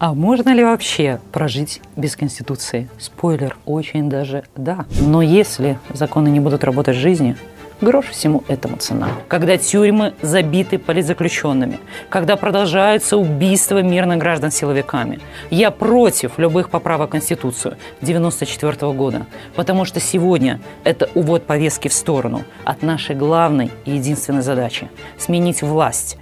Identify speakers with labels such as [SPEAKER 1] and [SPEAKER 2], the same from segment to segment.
[SPEAKER 1] А можно ли вообще прожить без Конституции? Спойлер, очень даже да. Но если законы не будут работать в жизни, Грош всему этому цена. Когда тюрьмы забиты политзаключенными, когда продолжаются убийства мирных граждан силовиками. Я против любых поправок в Конституцию 1994 года, потому что сегодня это увод повестки в сторону от нашей главной и единственной задачи – сменить власть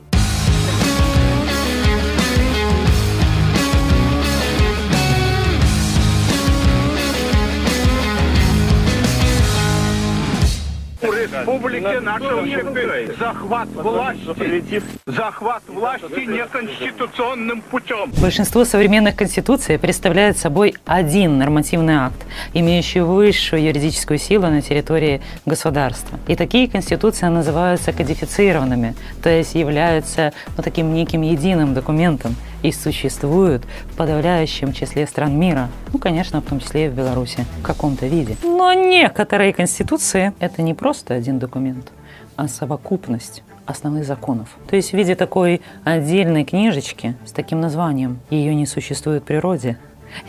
[SPEAKER 2] республике начался захват власти. Захват власти неконституционным путем.
[SPEAKER 1] Большинство современных конституций представляет собой один нормативный акт, имеющий высшую юридическую силу на территории государства. И такие конституции называются кодифицированными, то есть являются ну, таким неким единым документом, и существуют в подавляющем числе стран мира. Ну, конечно, в том числе и в Беларуси в каком-то виде. Но некоторые конституции – это не просто один документ, а совокупность основных законов. То есть в виде такой отдельной книжечки с таким названием. Ее не существует в природе,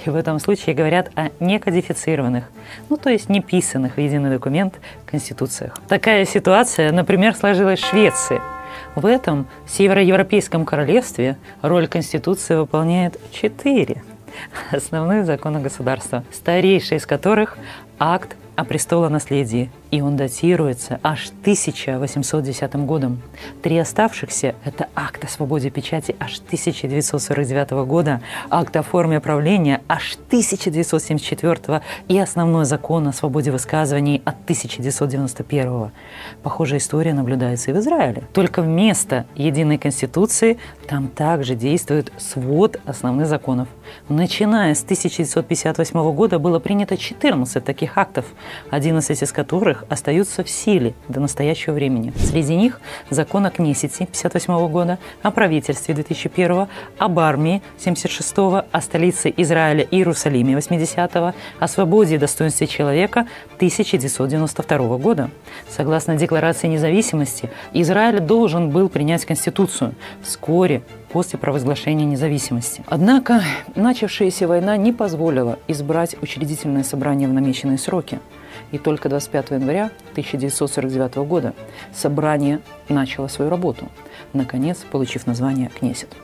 [SPEAKER 1] и в этом случае говорят о некодифицированных, ну то есть не писанных в единый документ конституциях. Такая ситуация, например, сложилась в Швеции – в этом североевропейском королевстве роль Конституции выполняет четыре основных закона государства, старейший из которых – акт о престолонаследии, и он датируется аж 1810 годом. Три оставшихся – это акт о свободе печати аж 1949 года, акт о форме правления аж 1974 и основной закон о свободе высказываний от 1991. Похожая история наблюдается и в Израиле. Только вместо единой конституции там также действует свод основных законов. Начиная с 1958 года было принято 14 таких актов, 11 из которых остаются в силе до настоящего времени. Среди них закон о Кнессете 1958 года, о правительстве 2001, об армии 1976, о столице Израиля Иерусалиме 80 о свободе и достоинстве человека 1992 года. Согласно Декларации независимости, Израиль должен был принять Конституцию вскоре после провозглашения независимости. Однако начавшаяся война не позволила избрать учредительное собрание в намеченные сроки. И только 25 января 1949 года собрание начало свою работу, наконец получив название «Кнесет».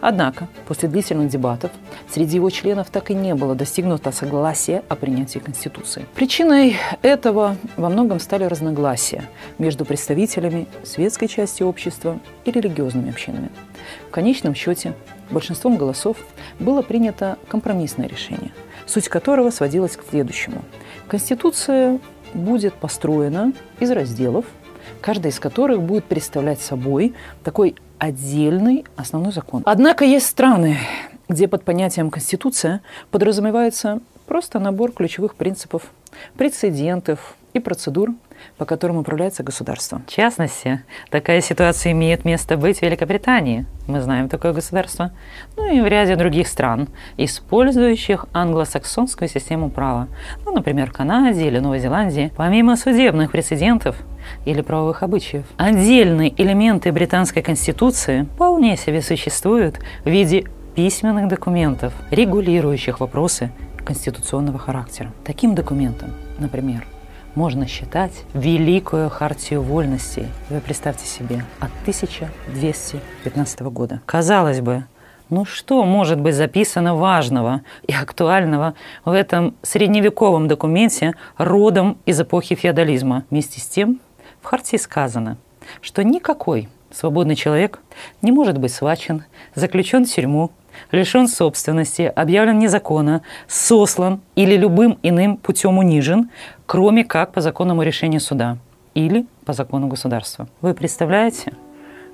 [SPEAKER 1] Однако, после длительных дебатов, среди его членов так и не было достигнуто согласия о принятии Конституции. Причиной этого во многом стали разногласия между представителями светской части общества и религиозными общинами. В конечном счете, большинством голосов было принято компромиссное решение, суть которого сводилась к следующему. Конституция будет построена из разделов, каждый из которых будет представлять собой такой отдельный основной закон. Однако есть страны, где под понятием «конституция» подразумевается просто набор ключевых принципов, прецедентов и процедур, по которым управляется государство. В частности, такая ситуация имеет место быть в Великобритании. Мы знаем такое государство. Ну и в ряде других стран, использующих англосаксонскую систему права. Ну, например, в Канаде или Новой Зеландии. Помимо судебных прецедентов, или правовых обычаев. Отдельные элементы британской конституции вполне себе существуют в виде письменных документов, регулирующих вопросы конституционного характера. Таким документом, например, можно считать Великую Хартию Вольностей. Вы представьте себе, от 1215 года. Казалось бы, ну что может быть записано важного и актуального в этом средневековом документе родом из эпохи феодализма? Вместе с тем в Хартии сказано, что никакой свободный человек не может быть свачен, заключен в тюрьму, лишен собственности, объявлен незаконно, сослан или любым иным путем унижен, кроме как по законному решению суда или по закону государства. Вы представляете?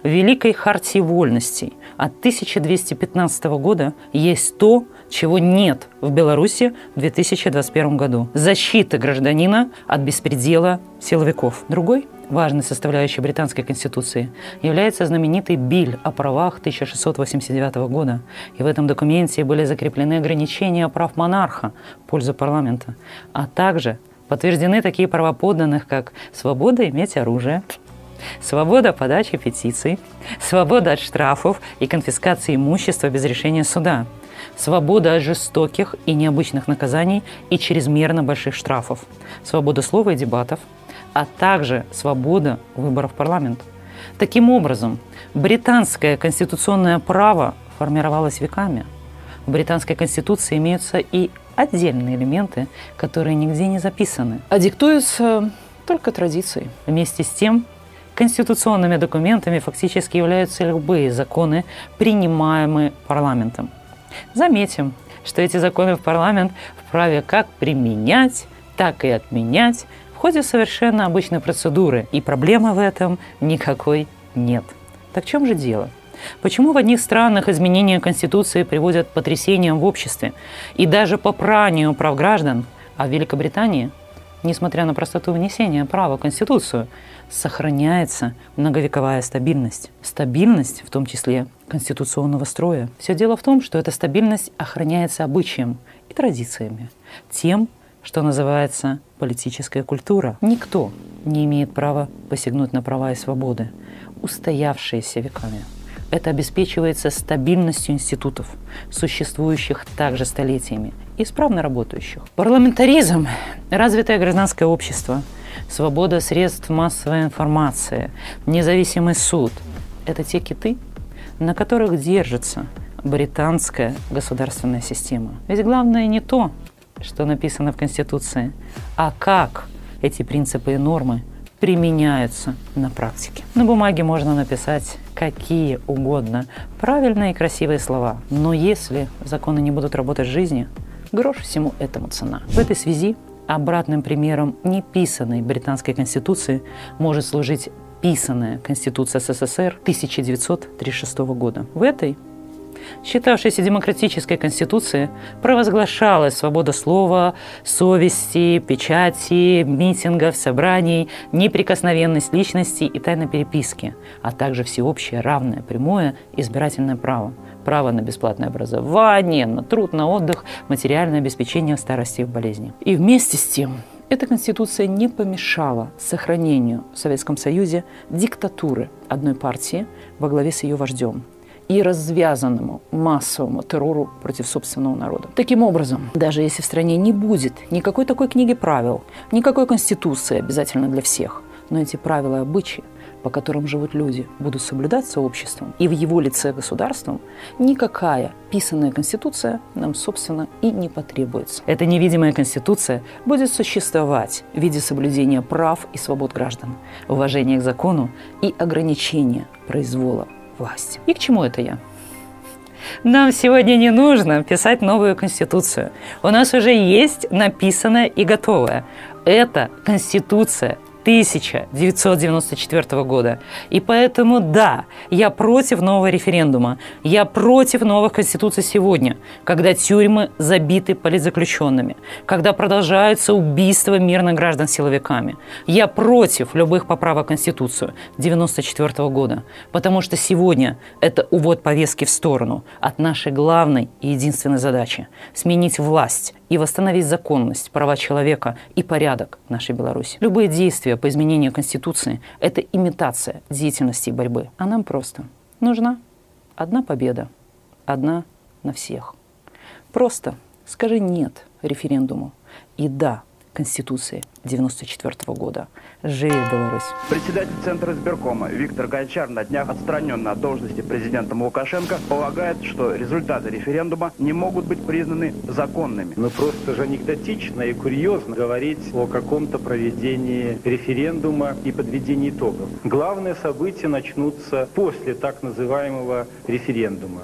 [SPEAKER 1] В Великой Хартии Вольностей от 1215 года есть то, чего нет в Беларуси в 2021 году. Защита гражданина от беспредела силовиков. Другой важной составляющей британской конституции является знаменитый Биль о правах 1689 года. И в этом документе были закреплены ограничения прав монарха в пользу парламента, а также подтверждены такие права подданных, как свобода иметь оружие, свобода подачи петиций, свобода от штрафов и конфискации имущества без решения суда – свобода от жестоких и необычных наказаний и чрезмерно больших штрафов, свобода слова и дебатов, а также свобода выборов в парламент. Таким образом, британское конституционное право формировалось веками. В британской конституции имеются и отдельные элементы, которые нигде не записаны, а диктуются только традицией. Вместе с тем, конституционными документами фактически являются любые законы, принимаемые парламентом. Заметим, что эти законы в парламент вправе как применять, так и отменять в ходе совершенно обычной процедуры, и проблемы в этом никакой нет. Так в чем же дело? Почему в одних странах изменения Конституции приводят к потрясениям в обществе и даже попранию прав граждан, а в Великобритании, несмотря на простоту внесения права в Конституцию, сохраняется многовековая стабильность. Стабильность, в том числе конституционного строя. Все дело в том, что эта стабильность охраняется обычаем и традициями, тем, что называется политическая культура. Никто не имеет права посягнуть на права и свободы, устоявшиеся веками. Это обеспечивается стабильностью институтов, существующих также столетиями, исправно работающих. Парламентаризм, развитое гражданское общество, свобода средств массовой информации, независимый суд – это те киты, на которых держится британская государственная система. Ведь главное не то, что написано в Конституции, а как эти принципы и нормы применяются на практике. На бумаге можно написать какие угодно правильные и красивые слова, но если законы не будут работать в жизни, грош всему этому цена. В этой связи обратным примером неписанной британской конституции может служить писанная Конституция СССР 1936 года. В этой считавшейся демократической конституции, провозглашалась свобода слова, совести, печати, митингов, собраний, неприкосновенность личности и тайна переписки, а также всеобщее равное прямое избирательное право право на бесплатное образование, на труд, на отдых, материальное обеспечение в старости и в болезни. И вместе с тем эта конституция не помешала сохранению в Советском Союзе диктатуры одной партии во главе с ее вождем и развязанному массовому террору против собственного народа. Таким образом, даже если в стране не будет никакой такой книги правил, никакой конституции обязательно для всех, но эти правила и обычаи, по которым живут люди, будут соблюдаться обществом и в его лице государством, никакая писанная конституция нам, собственно, и не потребуется. Эта невидимая конституция будет существовать в виде соблюдения прав и свобод граждан, уважения к закону и ограничения произвола власти. И к чему это я? Нам сегодня не нужно писать новую конституцию. У нас уже есть написанная и готовая. Это конституция 1994 года. И поэтому, да, я против нового референдума. Я против новых конституций сегодня, когда тюрьмы забиты политзаключенными, когда продолжаются убийства мирных граждан силовиками. Я против любых поправок в Конституцию 1994 года, потому что сегодня это увод повестки в сторону от нашей главной и единственной задачи – сменить власть и восстановить законность, права человека и порядок нашей Беларуси. Любые действия по изменению Конституции – это имитация деятельности и борьбы. А нам просто нужна одна победа, одна на всех. Просто скажи «нет» референдуму и «да» Конституции 1994 года. Живи Беларусь!
[SPEAKER 3] Председатель Центра избиркома Виктор Гончар на днях отстраненный от должности президента Лукашенко полагает, что результаты референдума не могут быть признаны законными.
[SPEAKER 4] Ну просто же анекдотично и курьезно говорить о каком-то проведении референдума и подведении итогов. Главные события начнутся после так называемого референдума.